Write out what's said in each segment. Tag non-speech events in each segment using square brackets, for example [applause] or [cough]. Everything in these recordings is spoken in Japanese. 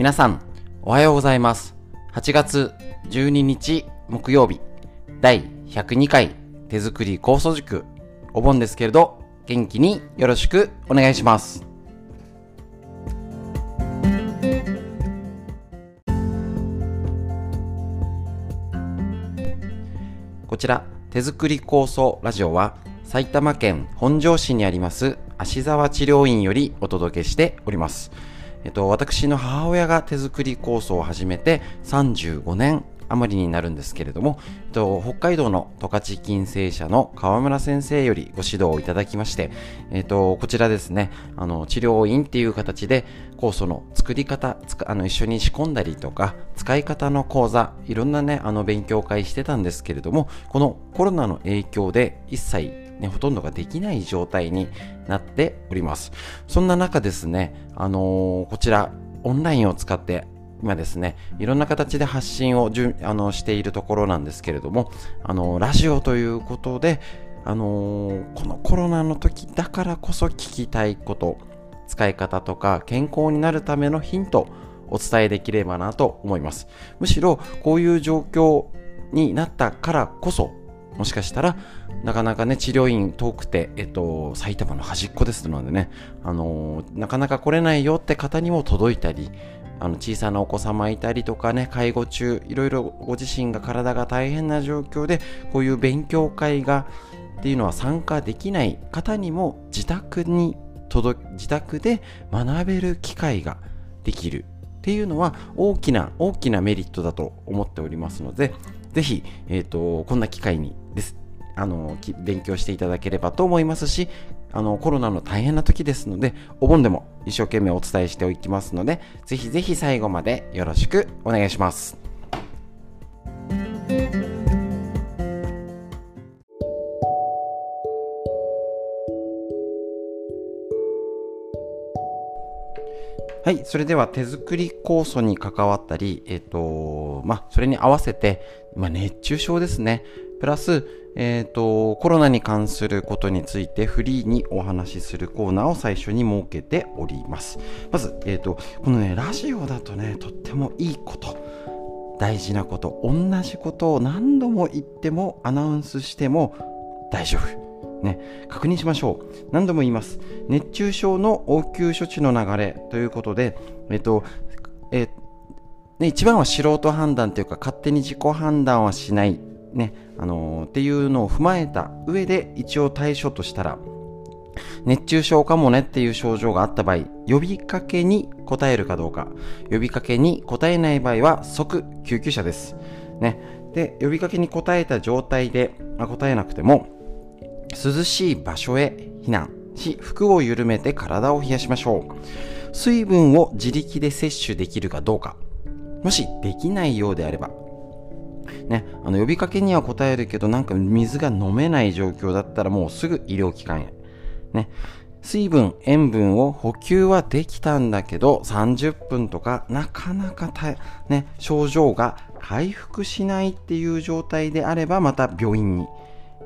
皆さん、おはようございます。8月12日木曜日、第102回手作り酵素塾、お盆ですけれど、元気によろしくお願いします。こちら、手作り酵素ラジオは、埼玉県本庄市にあります、芦沢治療院よりお届けしております。えっと、私の母親が手作り酵素を始めて35年余りになるんですけれども、えっと、北海道の十勝金星社の川村先生よりご指導をいただきまして、えっと、こちらですね、あの、治療院っていう形で酵素の作り方、あの、一緒に仕込んだりとか、使い方の講座、いろんなね、あの、勉強会してたんですけれども、このコロナの影響で一切ね、ほとんどができない状態になっております。そんな中ですね、あのーこちら、オンラインを使って、今ですね、いろんな形で発信をじゅあのしているところなんですけれども、あのラジオということで、あのーこのコロナの時だからこそ聞きたいこと、使い方とか健康になるためのヒント、お伝えできればなと思います。むしろ、こういう状況になったからこそ、もしかしたら、なかなかね、治療院遠くて、えっと、埼玉の端っこですのでね、あのーなかなか来れないよって方にも届いたり、あの、小さなお子様いたりとかね、介護中、いろいろご自身が体が大変な状況で、こういう勉強会が、っていうのは参加できない方にも自宅に届自宅で学べる機会ができる。っていうのは大きな大きなメリットだと思っておりますのでぜひ、えー、とこんな機会にですあの勉強していただければと思いますしあのコロナの大変な時ですのでお盆でも一生懸命お伝えしておきますのでぜひぜひ最後までよろしくお願いします。はい、それでは手作り酵素に関わったり、えっ、と、まあ、それに合わせて、まあ、熱中症ですね。プラス、えっ、と、コロナに関することについてフリーにお話しするコーナーを最初に設けております。まず、えっ、と、このね、ラジオだとね、とってもいいこと、大事なこと、同じことを何度も言っても、アナウンスしても大丈夫。ね、確認しましょう。何度も言います。熱中症の応急処置の流れということで、えっと、えね、一番は素人判断というか、勝手に自己判断はしない、ね、あのーっていうのを踏まえた上で、一応対処としたら、熱中症かもねっていう症状があった場合、呼びかけに答えるかどうか、呼びかけに答えない場合は即救急車です。ね。で、呼びかけに答えた状態で、まあ答えなくても、涼しい場所へ避難し、服を緩めて体を冷やしましょう。水分を自力で摂取できるかどうか。もしできないようであれば、ね、あの呼びかけには答えるけどなんか水が飲めない状況だったらもうすぐ医療機関へ。ね、水分、塩分を補給はできたんだけど30分とかなかなか、ね、症状が回復しないっていう状態であればまた病院に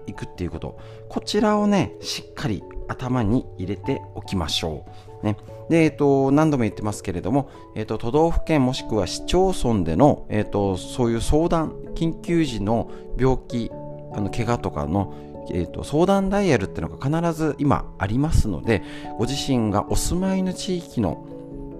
行くっていうことこちらをねしっかり頭に入れておきましょう。ね、で、えっと、何度も言ってますけれども、えっと、都道府県もしくは市町村での、えっと、そういう相談緊急時の病気あの怪我とかの、えっと、相談ダイヤルっていうのが必ず今ありますのでご自身がお住まいの地域の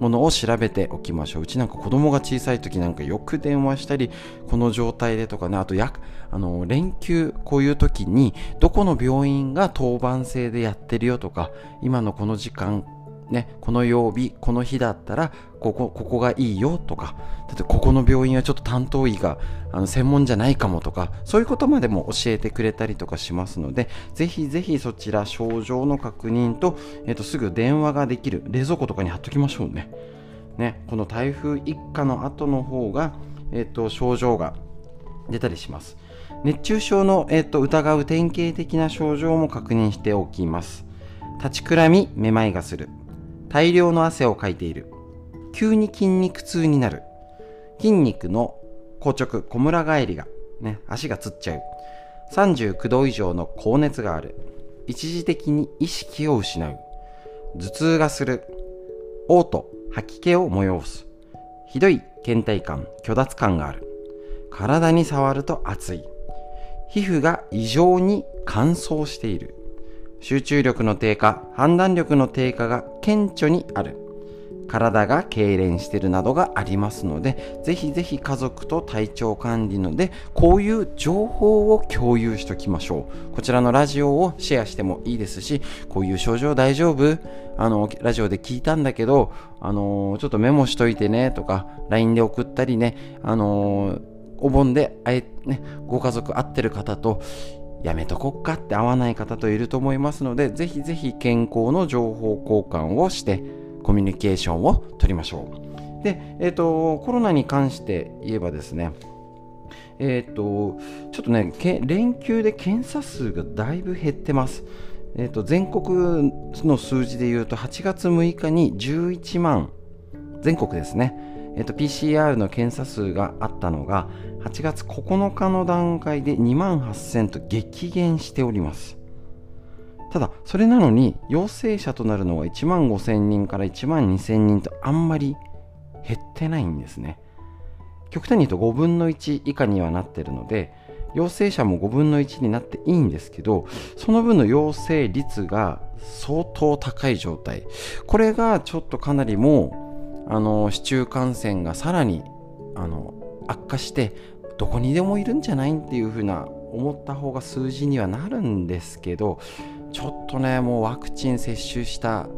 ものを調べておきましょう。うちなんか子供が小さい時なんかよく電話したり、この状態でとかね、あとや、あの、連休、こういう時に、どこの病院が当番制でやってるよとか、今のこの時間、ね、この曜日、この日だったら、ここ、ここがいいよとか、だってここの病院はちょっと担当医があの専門じゃないかもとか、そういうことまでも教えてくれたりとかしますので、ぜひぜひそちら症状の確認と、えっと、すぐ電話ができる、冷蔵庫とかに貼っときましょうね。ね、この台風一過の後の方が、えっと、症状が出たりします。熱中症の、えっと、疑う典型的な症状も確認しておきます。立ちくらみ、めまいがする。大量の汗をかいている。急に筋肉痛になる。筋肉の硬直、こむら返りが、ね、足がつっちゃう。39度以上の高熱がある。一時的に意識を失う。頭痛がする。嘔吐、吐き気を催す。ひどい倦怠感、虚脱感がある。体に触ると熱い。皮膚が異常に乾燥している。集中力の低下、判断力の低下が顕著にある。体が痙攣しているなどがありますので、ぜひぜひ家族と体調管理ので、こういう情報を共有しておきましょう。こちらのラジオをシェアしてもいいですし、こういう症状大丈夫？あの、ラジオで聞いたんだけど、あのちょっとメモしといてね、とか、LINE で送ったりね、あのお盆であえ、ね、ご家族会ってる方と、やめとこっかって合わない方といると思いますので、ぜひぜひ健康の情報交換をして、コミュニケーションをとりましょう。で、えっ、ー、と、コロナに関して言えばですね、えっ、ー、と、ちょっとね、連休で検査数がだいぶ減ってます。えっ、ー、と、全国の数字で言うと、8月6日に11万、全国ですね、えっ、と、PCR の検査数があったのが、8月9日の段階で2万8000と激減しております。ただそれなのに陽性者となるのは1万5000人から1万2000人とあんまり減ってないんですね極端に言うと5分の1以下にはなってるので陽性者も5分の1になっていいんですけどその分の陽性率が相当高い状態これがちょっとかなりもうあの市中感染がさらにあの悪化してどこにでもいるんじゃないっていうふうな思った方が数字にはなるんですけどちょっとねもうワクチン接種した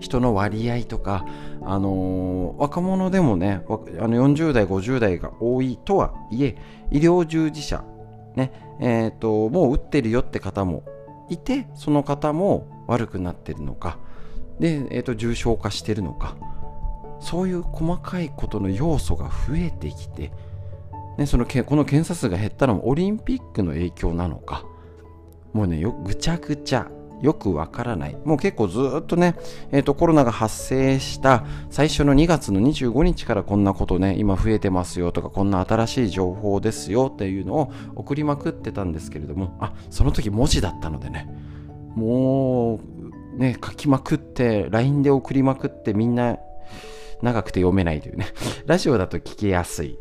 人の割合とか、あのー、若者でもねあの40代50代が多いとはいえ医療従事者、ねえーと、もう打ってるよって方もいてその方も悪くなってるのかで、えーと重症化してるのかそういう細かいことの要素が増えてきて、ね、そのけこの検査数が減ったのもオリンピックの影響なのかもうねぐちゃぐちゃよくわからない。もう結構ずっとね、えっ、ー、と、コロナが発生した最初の2月の25日からこんなことね、今増えてますよとか、こんな新しい情報ですよっていうのを送りまくってたんですけれども、あ、その時文字だったのでね、もう、ね、書きまくって、LINE で送りまくってみんな長くて読めないというね、[laughs] ラジオだと聞きやすい。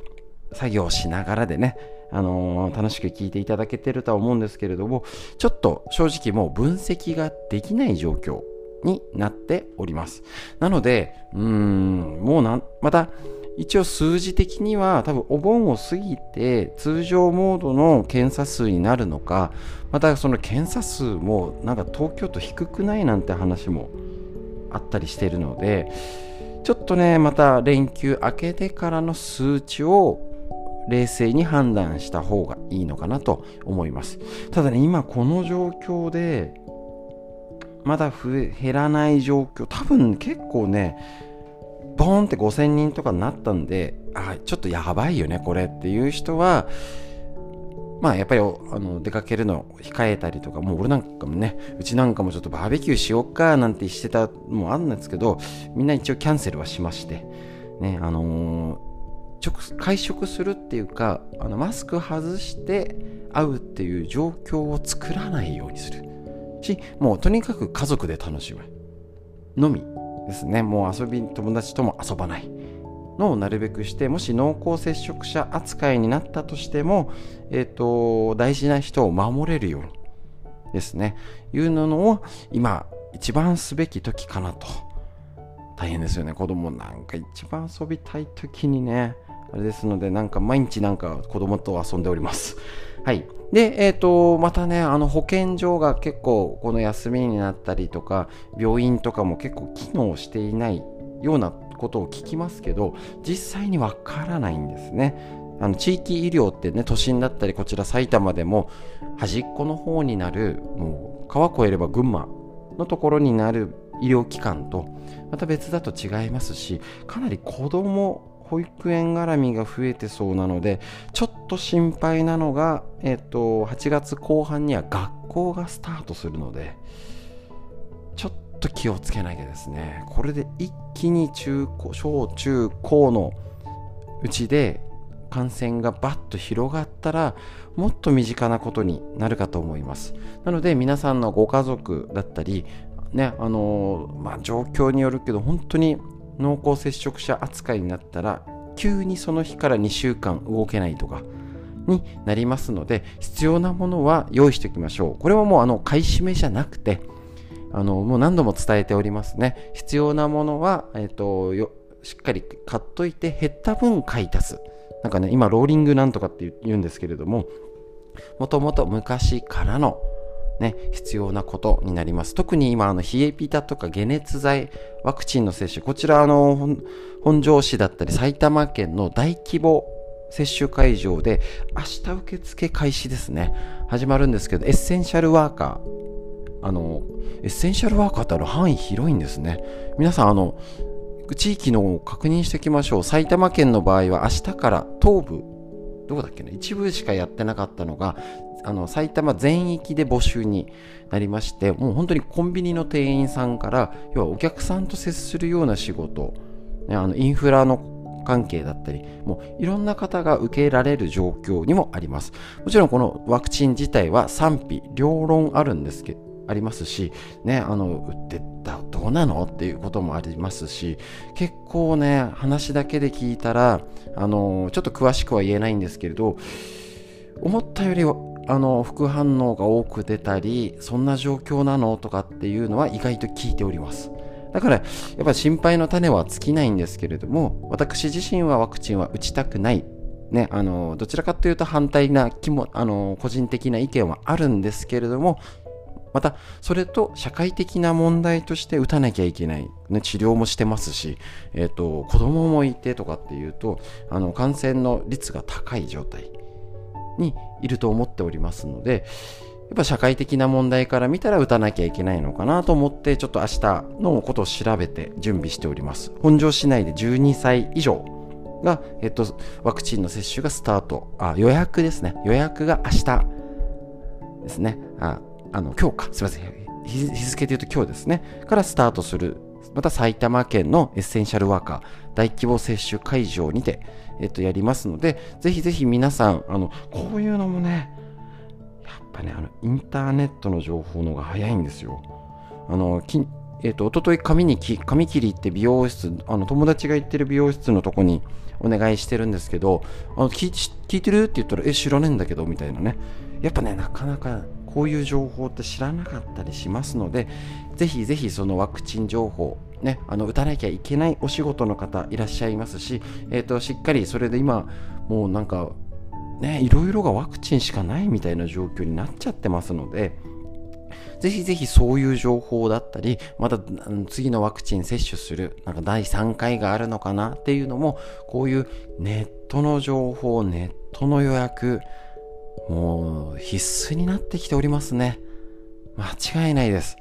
作業しながらでね、あのー、楽しく聞いていただけてるとは思うんですけれども、ちょっと正直もう分析ができない状況になっております。なので、うーん、もうな、また、一応数字的には多分お盆を過ぎて通常モードの検査数になるのかまたその検査数もなんか東京都低くないなんて話もあったりしてるのでちょっとねまた連休明けてからの数値を冷静に判断した方がいいのかなと思います。ただね今この状況でまだ増え減らない状況多分結構ねボーンって5000人とかになったんであちょっとやばいよねこれっていう人はまあやっぱりあの出かけるのを控えたりとかもう俺なんかもねうちなんかもちょっとバーベキューしよっかなんてしてたのもあるんですけどみんな一応キャンセルはしましてねあのー会食するっていうかあのマスク外して会うっていう状況を作らないようにする。しもうとにかく家族で楽しむ。のみですね。もう遊び友達とも遊ばない。のをなるべくしてもし濃厚接触者扱いになったとしても、えーと、大事な人を守れるようにですねいうのを今一番すべき時かなと大変ですよね子供なんか一番遊びたい時にねあれですので、なんか毎日なんか子供と遊んでおります。はい。で、えっ、ー、と、またね、あの保健所が結構この休みになったりとか、病院とかも結構機能していないようなことを聞きますけど、実際にわからないんですね。あの地域医療ってね、都心だったり、こちら埼玉でも端っこの方になる、もう川越えれば群馬のところになる医療機関とまた別だと違いますし、かなり子供保育園絡みが増えてそうなのでちょっと心配なのが、えっと、8月後半には学校がスタートするのでと気をつけなきゃですね。これで一気に中高小中高のうちで感染がバッと広がったらもっと身近なことになるかと思います。なので皆さんのご家族だったりねあのー、まあ、状況によるけど本当に濃厚接触者扱いになったら急にその日から2週間動けないとかになりますので必要なものは用意しておきましょう。これはもうあの買い占めじゃなくてあのもう何度も伝えておりますね。必要なものは、えーと、よしっかり買っといて減った分買い足す。なんかね今ローリングなんとかって言うんですけれどももともと昔からのね、必要なことになります。特に今、あの、冷えピタとか解熱剤、ワクチンの接種、こちら、あの、本庄市だったり埼玉県の大規模接種会場で明日受付開始ですね。始まるんですけどエッセンシャルワーカー。あのエッセンシャルワーカーってある範囲広いんですね。皆さんあの地域の確認しておきましょう。埼玉県の場合は明日から東部どこだっけな一部しかやってなかったのがあの埼玉全域で募集になりましてもう本当にコンビニの店員さんから要はお客さんと接するような仕事、ね、あのインフラの関係だったり、もういろんな方が受けられる状況にもあります。もちろんこのワクチン自体は賛否両論あるんですけど、ありますし、ね、あの、打ってたどうなの？っていうこともありますし、結構ね、話だけで聞いたら、あの、ちょっと詳しくは言えないんですけれど、思ったよりあの副反応が多く出たりそんな状況なの？とかっていうのは意外と聞いております。だから、やっぱ心配の種は尽きないんですけれども、私自身はワクチンは打ちたくない。ね、あの、どちらかというと反対な気も、あの、個人的な意見はあるんですけれども、また、それと社会的な問題として打たなきゃいけない。ね、治療もしてますし、えっ、ー、と、子供もいてとかっていうと、あの、感染の率が高い状態にいると思っておりますので、やっぱ社会的な問題から見たら打たなきゃいけないのかなと思ってちょっと明日のことを調べて準備しております。本庄市内で12歳以上が、えっと、ワクチンの接種がスタート。あ予約ですね。予約が明日ですね。ああの今日かすいません。日付で言うと今日ですね。からスタートする。また埼玉県のエッセンシャルワーカー。大規模接種会場にて、えっと、やりますのでぜひぜひ皆さんあのこういうのもねやっぱね、あの、インターネットの情報の方が早いんですよ。あの、きえっ、ー、と、一昨日髪にき、髪切り行って美容室、あの、友達が行ってる美容室のとこにお願いしてるんですけど、あの、聞聞いてる？って言ったら、え、知らねえんだけど、みたいなね。やっぱね、なかなかこういう情報って知らなかったりしますので、ぜひぜひそのワクチン情報、ね、あの打たなきゃいけないお仕事の方いらっしゃいますし、えーとしっかりそれで今もうなんかね、いろいろがワクチンしかないみたいな状況になっちゃってますので、ぜひぜひそういう情報だったり、また次のワクチン接種する、なんか第3回があるのかなっていうのも、こういうネットの情報、ネットの予約、もう必須になってきておりますね。間違いないです。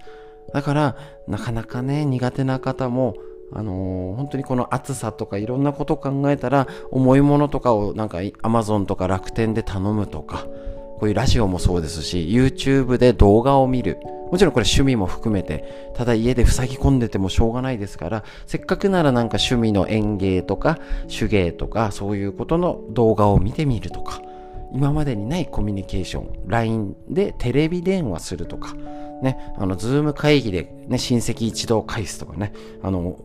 だから、なかなかね、苦手な方も、あのー、本当にこの暑さとかいろんなことを考えたら重いものとかをなんか Amazon とか楽天で頼むとかこういうラジオもそうですし YouTube で動画を見るもちろんこれ趣味も含めてただ家で塞ぎ込んでてもしょうがないですからせっかくならなんか趣味の園芸とか手芸とかそういうことの動画を見てみるとか今までにないコミュニケーション LINE でテレビ電話するとかね、あの、ズーム会議でね、親戚一同返すとかね、あの、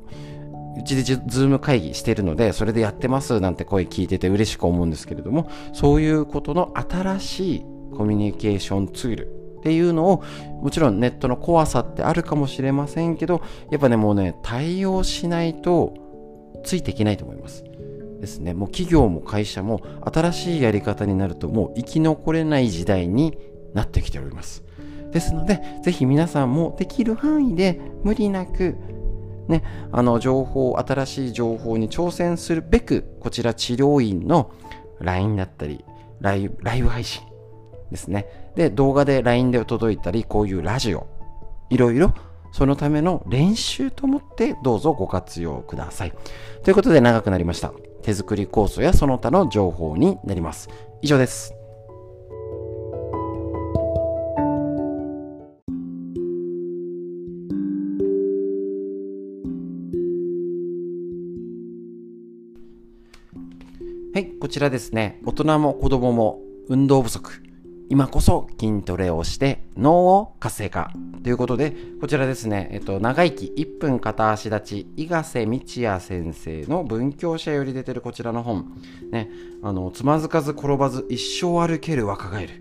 うちでズーム会議してるので、それでやってますなんて声聞いてて嬉しく思うんですけれども、そういうことの新しいコミュニケーションツールっていうのを、もちろんネットの怖さってあるかもしれませんけど、やっぱね、もうね、対応しないとついていけないと思います。ですね。もう企業も会社も新しいやり方になるともう生き残れない時代になってきております。ですので、ぜひ皆さんもできる範囲で無理なく、ね、あの情報、新しい情報に挑戦するべく、こちら治療院の LINE だったり、ライブライブ配信ですね。で、動画で LINE で届いたり、こういうラジオ、いろいろそのための練習と思ってどうぞご活用ください。ということで長くなりました。手作り酵素やその他の情報になります。以上です。はい、こちらですね、大人も子供も運動不足。今こそ筋トレをして脳を活性化ということで、こちらですね、えっと、長生き1分片足立ち、伊賀瀬道也先生の文教者より出てるこちらの本、ね、あの、つまずかず転ばず一生歩ける若返る。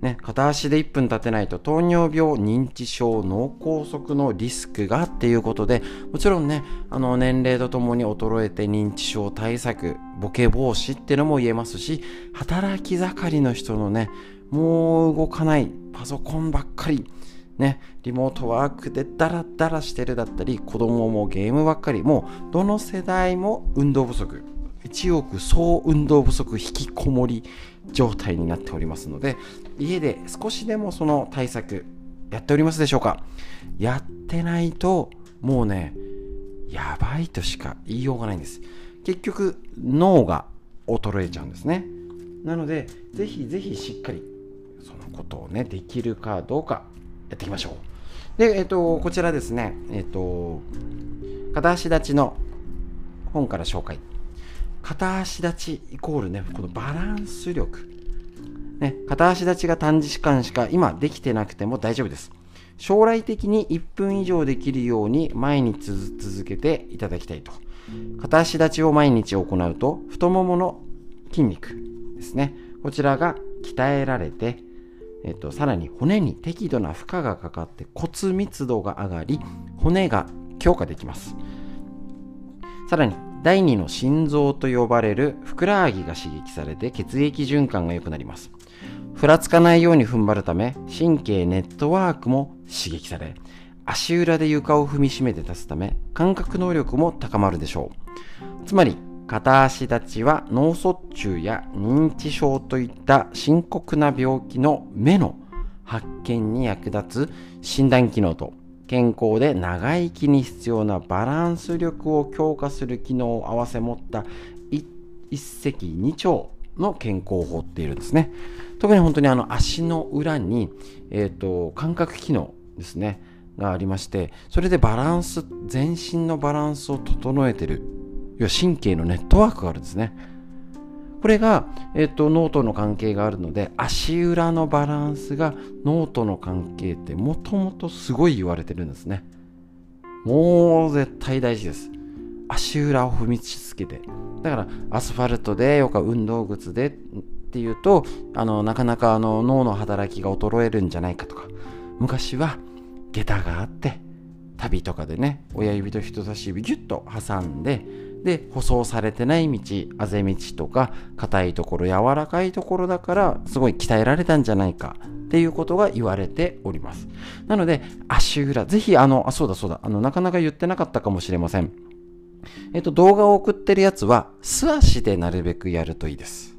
ね、片足で1分立てないと糖尿病、認知症、脳梗塞のリスクがっていうことで、もちろんね、あの年齢とともに衰えて認知症対策、ボケ防止っていうのも言えますし、働き盛りの人のね、もう動かない、パソコンばっかり、ね、リモートワークでダラダラしてるだったり、子供もゲームばっかり、もうどの世代も運動不足。一億総運動不足引きこもり状態になっておりますので、家で少しでもその対策やっておりますでしょうかやってないと、もうね、やばいとしか言いようがないんです。結局、脳が衰えちゃうんですね。なので、ぜひぜひしっかりそのことをね、できるかどうかやっていきましょう。で、えっと、こちらですね、えっと、片足立ちの本から紹介。片足立ちイコールね、このバランス力。ね、片足立ちが短時間しか今できてなくても大丈夫です。将来的に1分以上できるように毎日続けていただきたいと。片足立ちを毎日行うと太ももの筋肉ですね。こちらが鍛えられて、えっと、さらに骨に適度な負荷がかかって骨密度が上がり骨が強化できます。さらに第2の心臓と呼ばれるふくらはぎが刺激されて血液循環が良くなります。ふらつかないように踏ん張るため神経ネットワークも刺激され足裏で床を踏みしめて立つため感覚能力も高まるでしょう。つまり片足立ちは脳卒中や認知症といった深刻な病気の目の発見に役立つ診断機能と健康で長生きに必要なバランス力を強化する機能を併せ持った一石二鳥の健康法っているんですね。特に本当にあの足の裏に、えーと、感覚機能ですねがありましてそれでバランス全身のバランスを整えてる要は神経のネットワークがあるんですね。これが、えっと、脳との関係があるので足裏のバランスが脳との関係ってもともとすごい言われてるんですね。もう絶対大事です。足裏を踏みつけて。だからアスファルトでよく運動靴でっていうとあのなかなかあの脳の働きが衰えるんじゃないかとか昔は下駄があって旅とかでね親指と人差し指ギュッと挟んでで舗装されてない道あぜ道とか硬いところ柔らかいところだからすごい鍛えられたんじゃないかっていうことが言われております。なので足裏ぜひあのあそうだそうだあのなかなか言ってなかったかもしれません。えっと動画を送ってるやつは素足でなるべくやるといいです。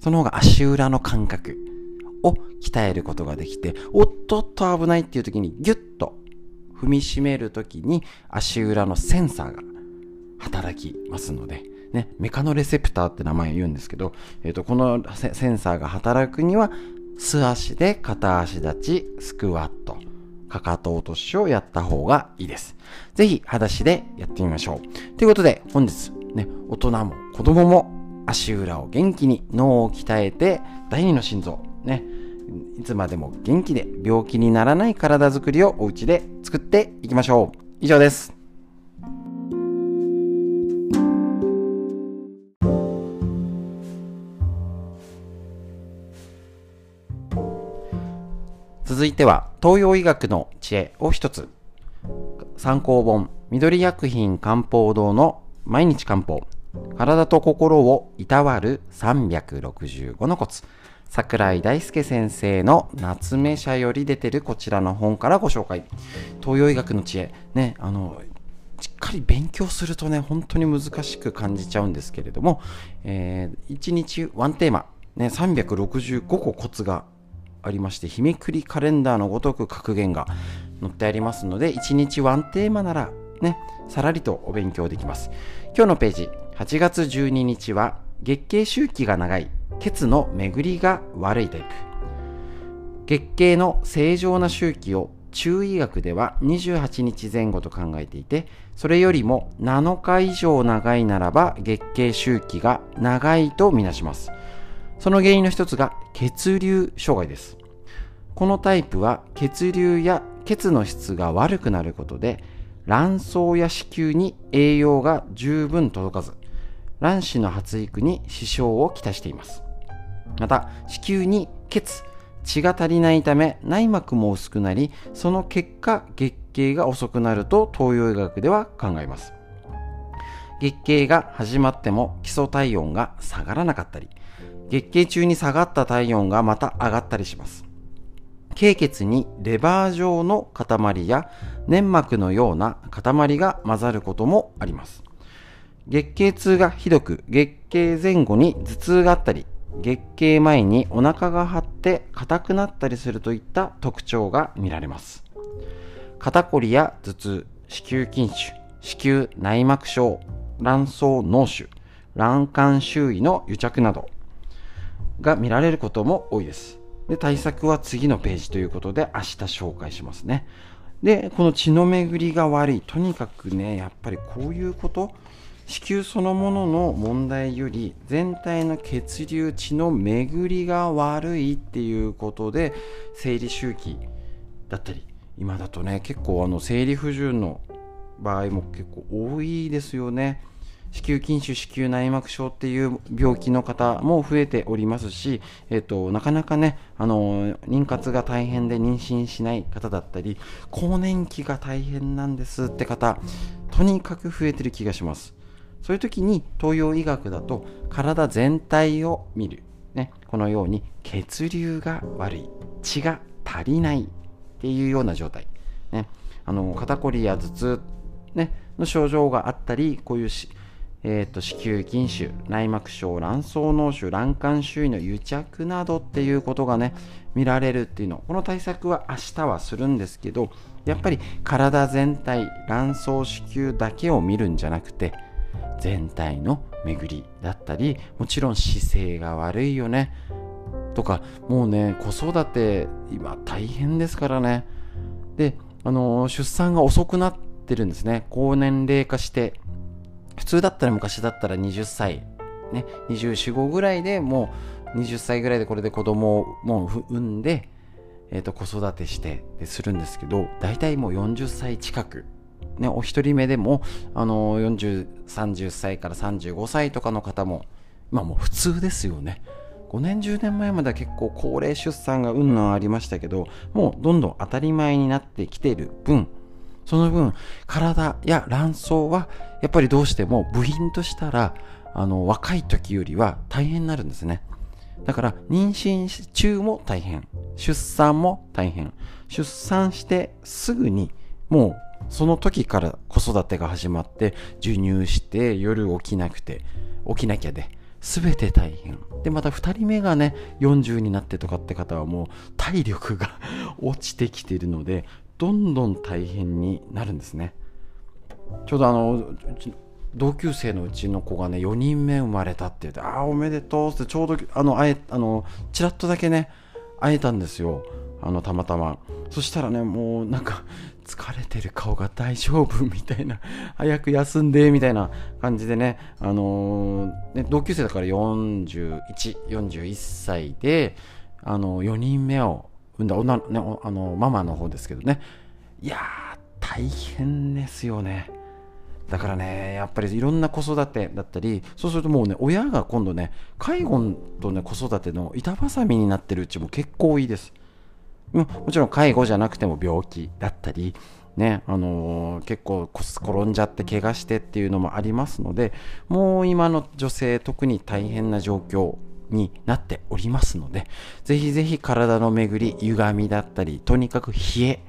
その方が足裏の感覚を鍛えることができておっとっと危ないっていう時にギュッと踏みしめる時に足裏のセンサーが働きますので、ね、メカノレセプターって名前言うんですけど、えーと、このセンサーが働くには素足で片足立ちスクワットかかと落としをやった方がいいです。ぜひ裸足でやってみましょう。ということで本日ね、大人も子供も足裏を元気に脳を鍛えて第二の心臓ねいつまでも元気で病気にならない体づくりをお家で作っていきましょう。以上です。続いては東洋医学の知恵を一つ参考本緑薬品漢方堂の毎日漢方体と心をいたわる365のコツ桜井大輔先生の夏目社より出てるこちらの本からご紹介。東洋医学の知恵。ね、あの、しっかり勉強するとね、本当に難しく感じちゃうんですけれども、えー、1日ワンテーマ、ね、365個コツがありまして、日めくりカレンダーのごとく格言が載ってありますので、1日ワンテーマなら、ね、さらりとお勉強できます。今日のページ、8月12日は、月経周期が長い血の巡りが悪いタイプ月経の正常な周期を中医学では28日前後と考えていてそれよりも7日以上長いならば月経周期が長いとみなしますその原因の一つが血流障害です。このタイプは血流や血の質が悪くなることで卵巣や子宮に栄養が十分届かず卵子の発育に支障をきたしています。また子宮に血血が足りないため内膜も薄くなりその結果月経が遅くなると東洋医学では考えます。月経が始まっても基礎体温が下がらなかったり月経中に下がった体温がまた上がったりします。経血にレバー状の塊や粘膜のような塊が混ざることもあります。月経痛がひどく月経前後に頭痛があったり月経前にお腹が張って硬くなったりするといった特徴が見られます。肩こりや頭痛子宮筋腫子宮内膜症卵巣脳腫卵管周囲の癒着などが見られることも多いです。で対策は次のページということで明日紹介しますね。でこの血の巡りが悪い。とにかくねやっぱりこういうこと子宮そのものの問題より全体の血流血の巡りが悪いっていうことで生理周期だったり今だとね結構あの生理不順の場合も結構多いですよね。子宮筋腫子宮内膜症っていう病気の方も増えておりますし、えっと、なかなかねあの妊活が大変で妊娠しない方だったり更年期が大変なんですって方とにかく増えてる気がします。そういう時に東洋医学だと体全体を見る、ね、このように血流が悪い。血が足りないっていうような状態、ね、あの肩こりや頭痛、ね、の症状があったりこういうし、えーと、子宮筋腫内膜症卵巣脳腫卵管周囲の癒着などっていうことがね見られるっていうの。この対策は明日はするんですけどやっぱり体全体卵巣子宮だけを見るんじゃなくて全体の巡りだったりもちろん姿勢が悪いよねとかもうね子育て今大変ですからね。であの出産が遅くなってるんですね。高年齢化して普通だったら昔だったら20歳ね24、5ぐらいでもう20歳ぐらいでこれで子供をもう産んで、えー、と子育てしてするんですけど大体もう40歳近くね、お一人目でも、あの、40、30歳から35歳とかの方も、まあもう普通ですよね。5年、10年前までは結構高齢出産がうんなんありましたけど、もうどんどん当たり前になってきている分、その分、体や卵巣は、やっぱりどうしても部品としたら、あの、若い時よりは大変になるんですね。だから、妊娠中も大変。出産も大変。出産してすぐに、もうその時から子育てが始まって授乳して夜起きなくて起きなきゃで全て大変でまた2人目がね40になってとかって方はもう体力が [laughs] 落ちてきているのでどんどん大変になるんですね。ちょうどあの同級生のうちの子がね4人目生まれたって言ってああおめでとうってちょうどあのあえあのちらっとだけね会えたんですよ。あのたまたま。そしたらねもうなんか疲れてる顔が大丈夫みたいな、早く休んでみたいな感じでね、あのー、ね、同級生だから41、41歳で、あの4人目を産んだ女の、ね、あのママの方ですけどね、いや、大変ですよね。だからね、やっぱりいろんな子育てだったり、そうするともうね、親が今度ね、介護とね、子育ての板挟みになってるうちも結構多いです。もちろん介護じゃなくても病気だったり、ね、あのー、結構転んじゃって怪我してっていうのもありますので、もう今の女性特に大変な状況になっておりますので、ぜひぜひ体の巡り、歪みだったり、とにかく冷え、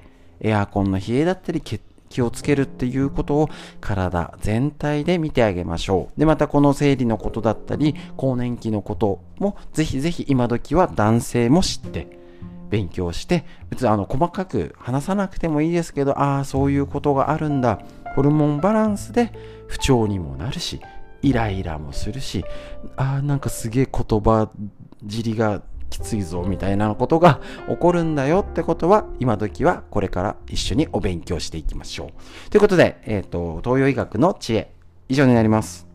エアコンの冷えだったり、気をつけるっていうことを体全体で見てあげましょう。で、またこの生理のことだったり、更年期のこともぜひぜひ今時は男性も知って、勉強して別にあの細かく話さなくてもいいですけどああそういうことがあるんだホルモンバランスで不調にもなるしイライラもするしあーなんかすげえ言葉尻がきついぞみたいなことが起こるんだよってことは今時はこれから一緒にお勉強していきましょう。ということで、えーと、と東洋医学の知恵以上になります。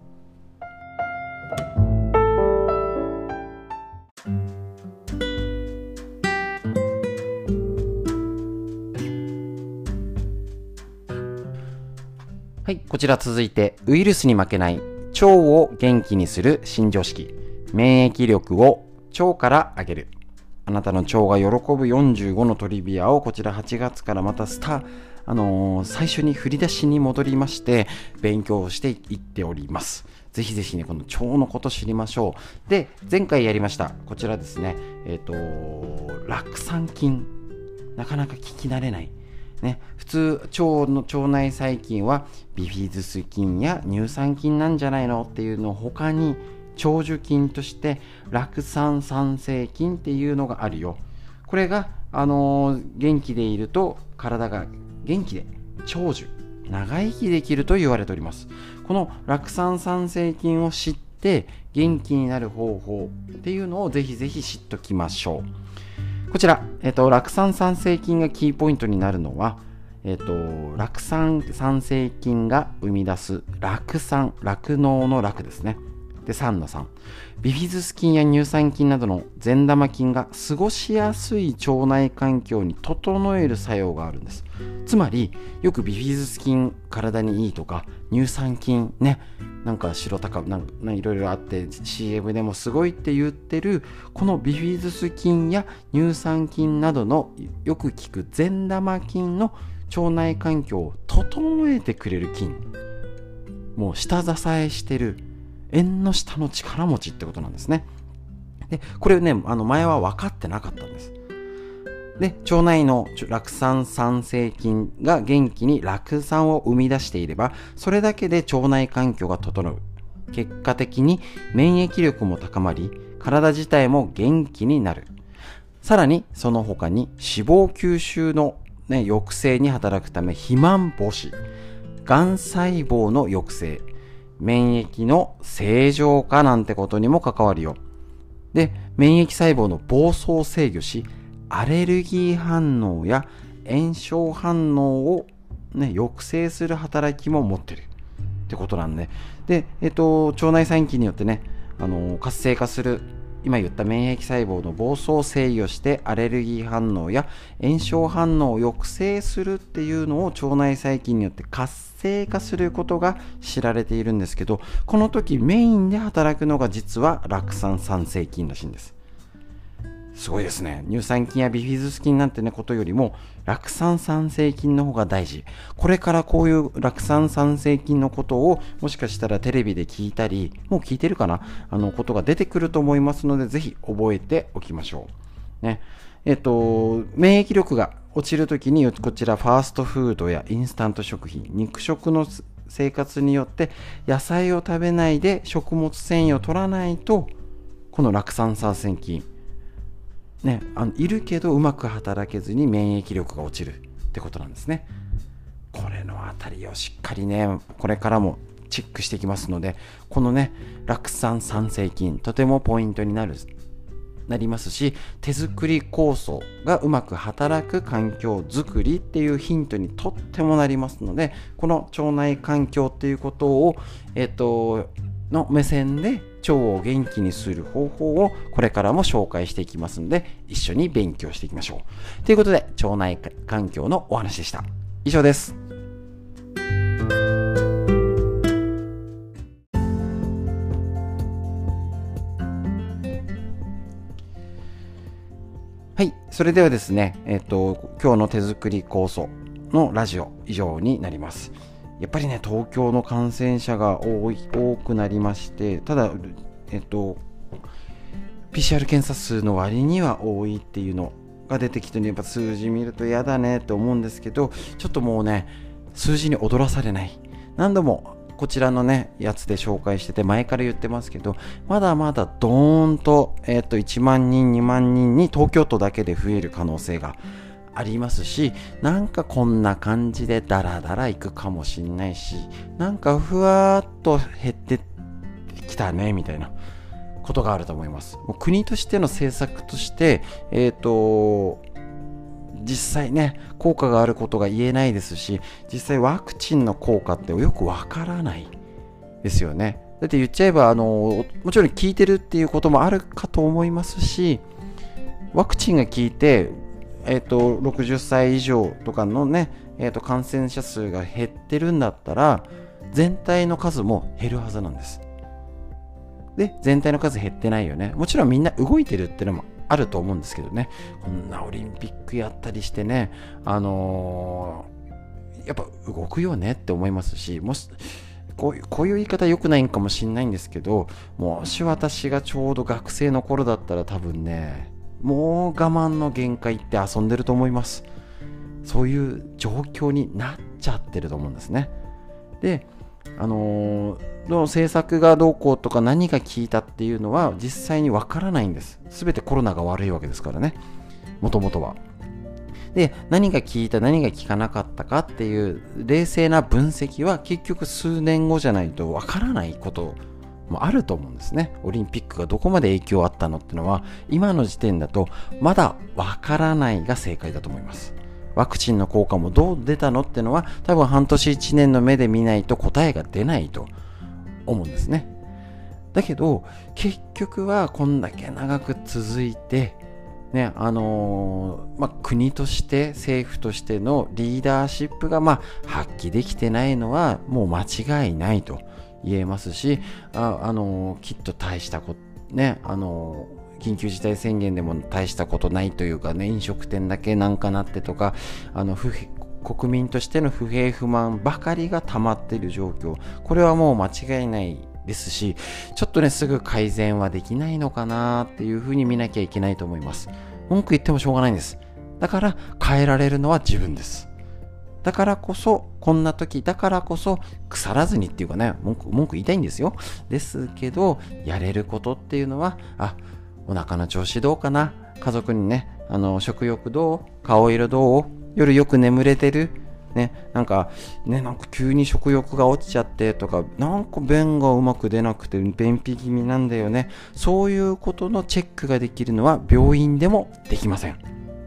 はい、こちら続いてウイルスに負けない腸を元気にする新常識。免疫力を腸から上げる。あなたの腸が喜ぶ45のトリビアをこちら8月からまたスター、あのー、最初に振り出しに戻りまして、勉強していっております。ぜひぜひね、この腸のこと知りましょう。で、前回やりました。こちらですね、えっ、ー、と、酪酸菌。なかなか聞き慣れない。ね、普通腸の腸内細菌はビフィズス菌や乳酸菌なんじゃないのっていうのを他に長寿菌として酪酸酸性菌っていうのがあるよ。これが、あのー、元気でいると体が元気で長寿長生きできると言われております。この酪酸酸性菌を知って元気になる方法っていうのをぜひぜひ知っておきましょう。こちら、えっ、と、酪酸酸性菌がキーポイントになるのは、えっ、と、酪酸酸性菌が生み出す酪酸、酪農の酪ですね。で、酸の酸。ビフィズス菌や乳酸菌などの善玉菌が過ごしやすい腸内環境に整える作用があるんです。つまり、よくビフィズス菌体にいいとか、乳酸菌ね、なんか白高なんかいろいろあって CM でもすごいって言ってるこのビフィズス菌や乳酸菌などのよく効く善玉菌の腸内環境を整えてくれる菌。もう下支えしてる。縁の下の力持ちってことなんですね。でこれねあの前は分かってなかったんです。で腸内の酪酸酸性菌が元気に酪酸を生み出していればそれだけで腸内環境が整う。結果的に免疫力も高まり体自体も元気になる。さらにその他に脂肪吸収の、ね、抑制に働くため肥満防止。がん細胞の抑制。免疫の正常化なんてことにも関わるよ。で免疫細胞の暴走を制御しアレルギー反応や炎症反応を、ね、抑制する働きも持ってるってことなんで、で、えっと、腸内細菌によってね、あの活性化する今言った免疫細胞の暴走を制御してアレルギー反応や炎症反応を抑制するっていうのを腸内細菌によって活性化することが知られているんですけどこの時メインで働くのが実は酪酸酸性菌らしいんです。すごいですね。乳酸菌やビフィズス菌なんてね、ことよりも、酪酸酸性菌の方が大事。これからこういう酪酸酸性菌のことを、もしかしたらテレビで聞いたり、もう聞いてるかな？あの、ことが出てくると思いますので、ぜひ覚えておきましょう。ね。えっと、免疫力が落ちるときに、こちらファーストフードやインスタント食品、肉食の生活によって野菜を食べないで食物繊維を取らないと、この酪酸酸性菌、ね、あのいるけどうまく働けずに免疫力が落ちるってことなんですね。これのあたりをしっかりね、これからもチェックしていきますので、このね、酪酸酸性菌、とてもポイントになる、なりますし、手作り酵素がうまく働く環境づくりっていうヒントにとってもなりますので、この腸内環境っていうことを、えっと、の目線で腸を元気にする方法をこれからも紹介していきますので一緒に勉強していきましょう。ということで腸内環境のお話でした。以上です。はい。それではですね、えっ、と、今日の手作り酵素のラジオ以上になります。やっぱりね、東京の感染者が多い多くなりまして、ただ、えっと、PCR 検査数の割には多いっていうのが出てきて、ね、やっぱ数字見ると嫌だねって思うんですけど、ちょっともうね、数字に踊らされない。何度もこちらのね、やつで紹介してて、前から言ってますけど、まだまだドーンと、えっ、と、1万人、2万人に東京都だけで増える可能性がありますしなんかこんな感じでダラダラいくかもしんないしなんかふわっと減ってきたねみたいなことがあると思います。もう国としての政策としてえっ、ー、と実際ね効果があることが言えないですし実際ワクチンの効果ってよくわからないですよね。だって言っちゃえばあのもちろん効いてるっていうこともあるかと思いますしワクチンが効いてえ、ー、と、60歳以上とかのね、えーと、感染者数が減ってるんだったら全体の数も減るはずなんです。で全体の数減ってないよね。もちろんみんな動いてるってのもあると思うんですけどね。こんなオリンピックやったりしてねあのー、やっぱ動くよねって思いますしもしこういうこういう言い方良くないんかもしんないんですけどもし私がちょうど学生の頃だったら多分ねもう我慢の限界って遊んでると思います。そういう状況になっちゃってると思うんですね。であのー、の政策がどうこうとか何が効いたっていうのは実際にわからないんです。全てコロナが悪いわけですからね。もともとは。で何が効いた何が効かなかったかっていう冷静な分析は結局数年後じゃないとわからないこともあると思うんですね。オリンピックがどこまで影響あったのっていうのは、今の時点だとまだわからないが正解だと思います。ワクチンの効果もどう出たのっていうのは、多分半年1年の目で見ないと答えが出ないと思うんですね。だけど、結局はこんだけ長く続いて、ね、あのー、まあ、国として政府としてのリーダーシップが、まあ、発揮できてないのはもう間違いないと言えますし、あ、あの、きっと大したこと、ね、あの、緊急事態宣言でも大したことないというかね、飲食店だけなんかなってとか、あの、不国民としての不平不満ばかりが溜まっている状況。これはもう間違いないですし、ちょっとね、すぐ改善はできないのかなっていうふうに見なきゃいけないと思います。文句言ってもしょうがないんです。だから変えられるのは自分です。だからこそ、こんな時だからこそ、腐らずにっていうかね、文句文句言いたいんですよ。ですけど、やれることっていうのは、あ、お腹の調子どうかな？家族にね、あの、食欲どう？顔色どう？夜よく眠れてる？ね、なんか、ね、なんか急に食欲が落ちちゃってとか、なんか便がうまく出なくて便秘気味なんだよね。そういうことのチェックができるのは病院でもできません。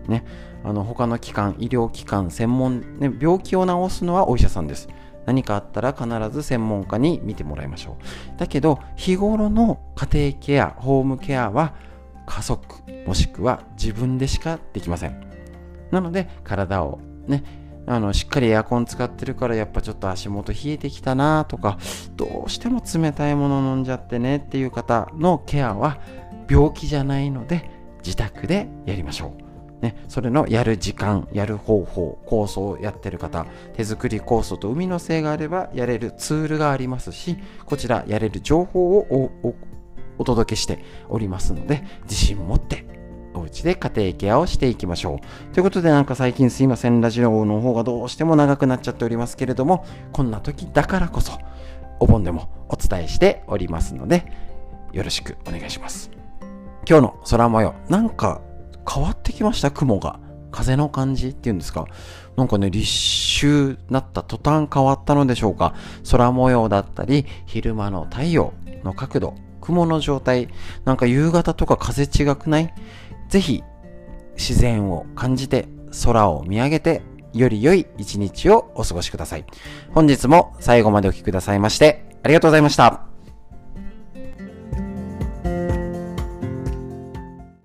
ね、あの他の機関、医療機関、専門、ね、病気を治すのはお医者さんです。何かあったら必ず専門家に見てもらいましょう。だけど、日頃の家庭ケア、ホームケアは家族、もしくは自分でしかできません。なので、体をね、あのしっかりエアコン使ってるからやっぱちょっと足元冷えてきたなとかどうしても冷たいもの飲んじゃってねっていう方のケアは病気じゃないので自宅でやりましょう。ね、それのやる時間、やる方法、構想をやってる方、手作り酵素と海のせいがあればやれるツールがありますし、こちらやれる情報をお届けしておりますので、自信持ってお家で家庭ケアをしていきましょう。ということでなんか最近すいません、ラジオの方がどうしても長くなっちゃっておりますけれども、こんな時だからこそ、お盆でもお伝えしておりますので、よろしくお願いします。今日の空模様、なんか変わってきました？雲が。風の感じっていうんですか？なんかね、立秋なった途端変わったのでしょうか。空模様だったり、昼間の太陽の角度、雲の状態、なんか夕方とか風違くない？ぜひ自然を感じて空を見上げてより良い一日をお過ごしください。本日も最後までお聴きくださいましてありがとうございました。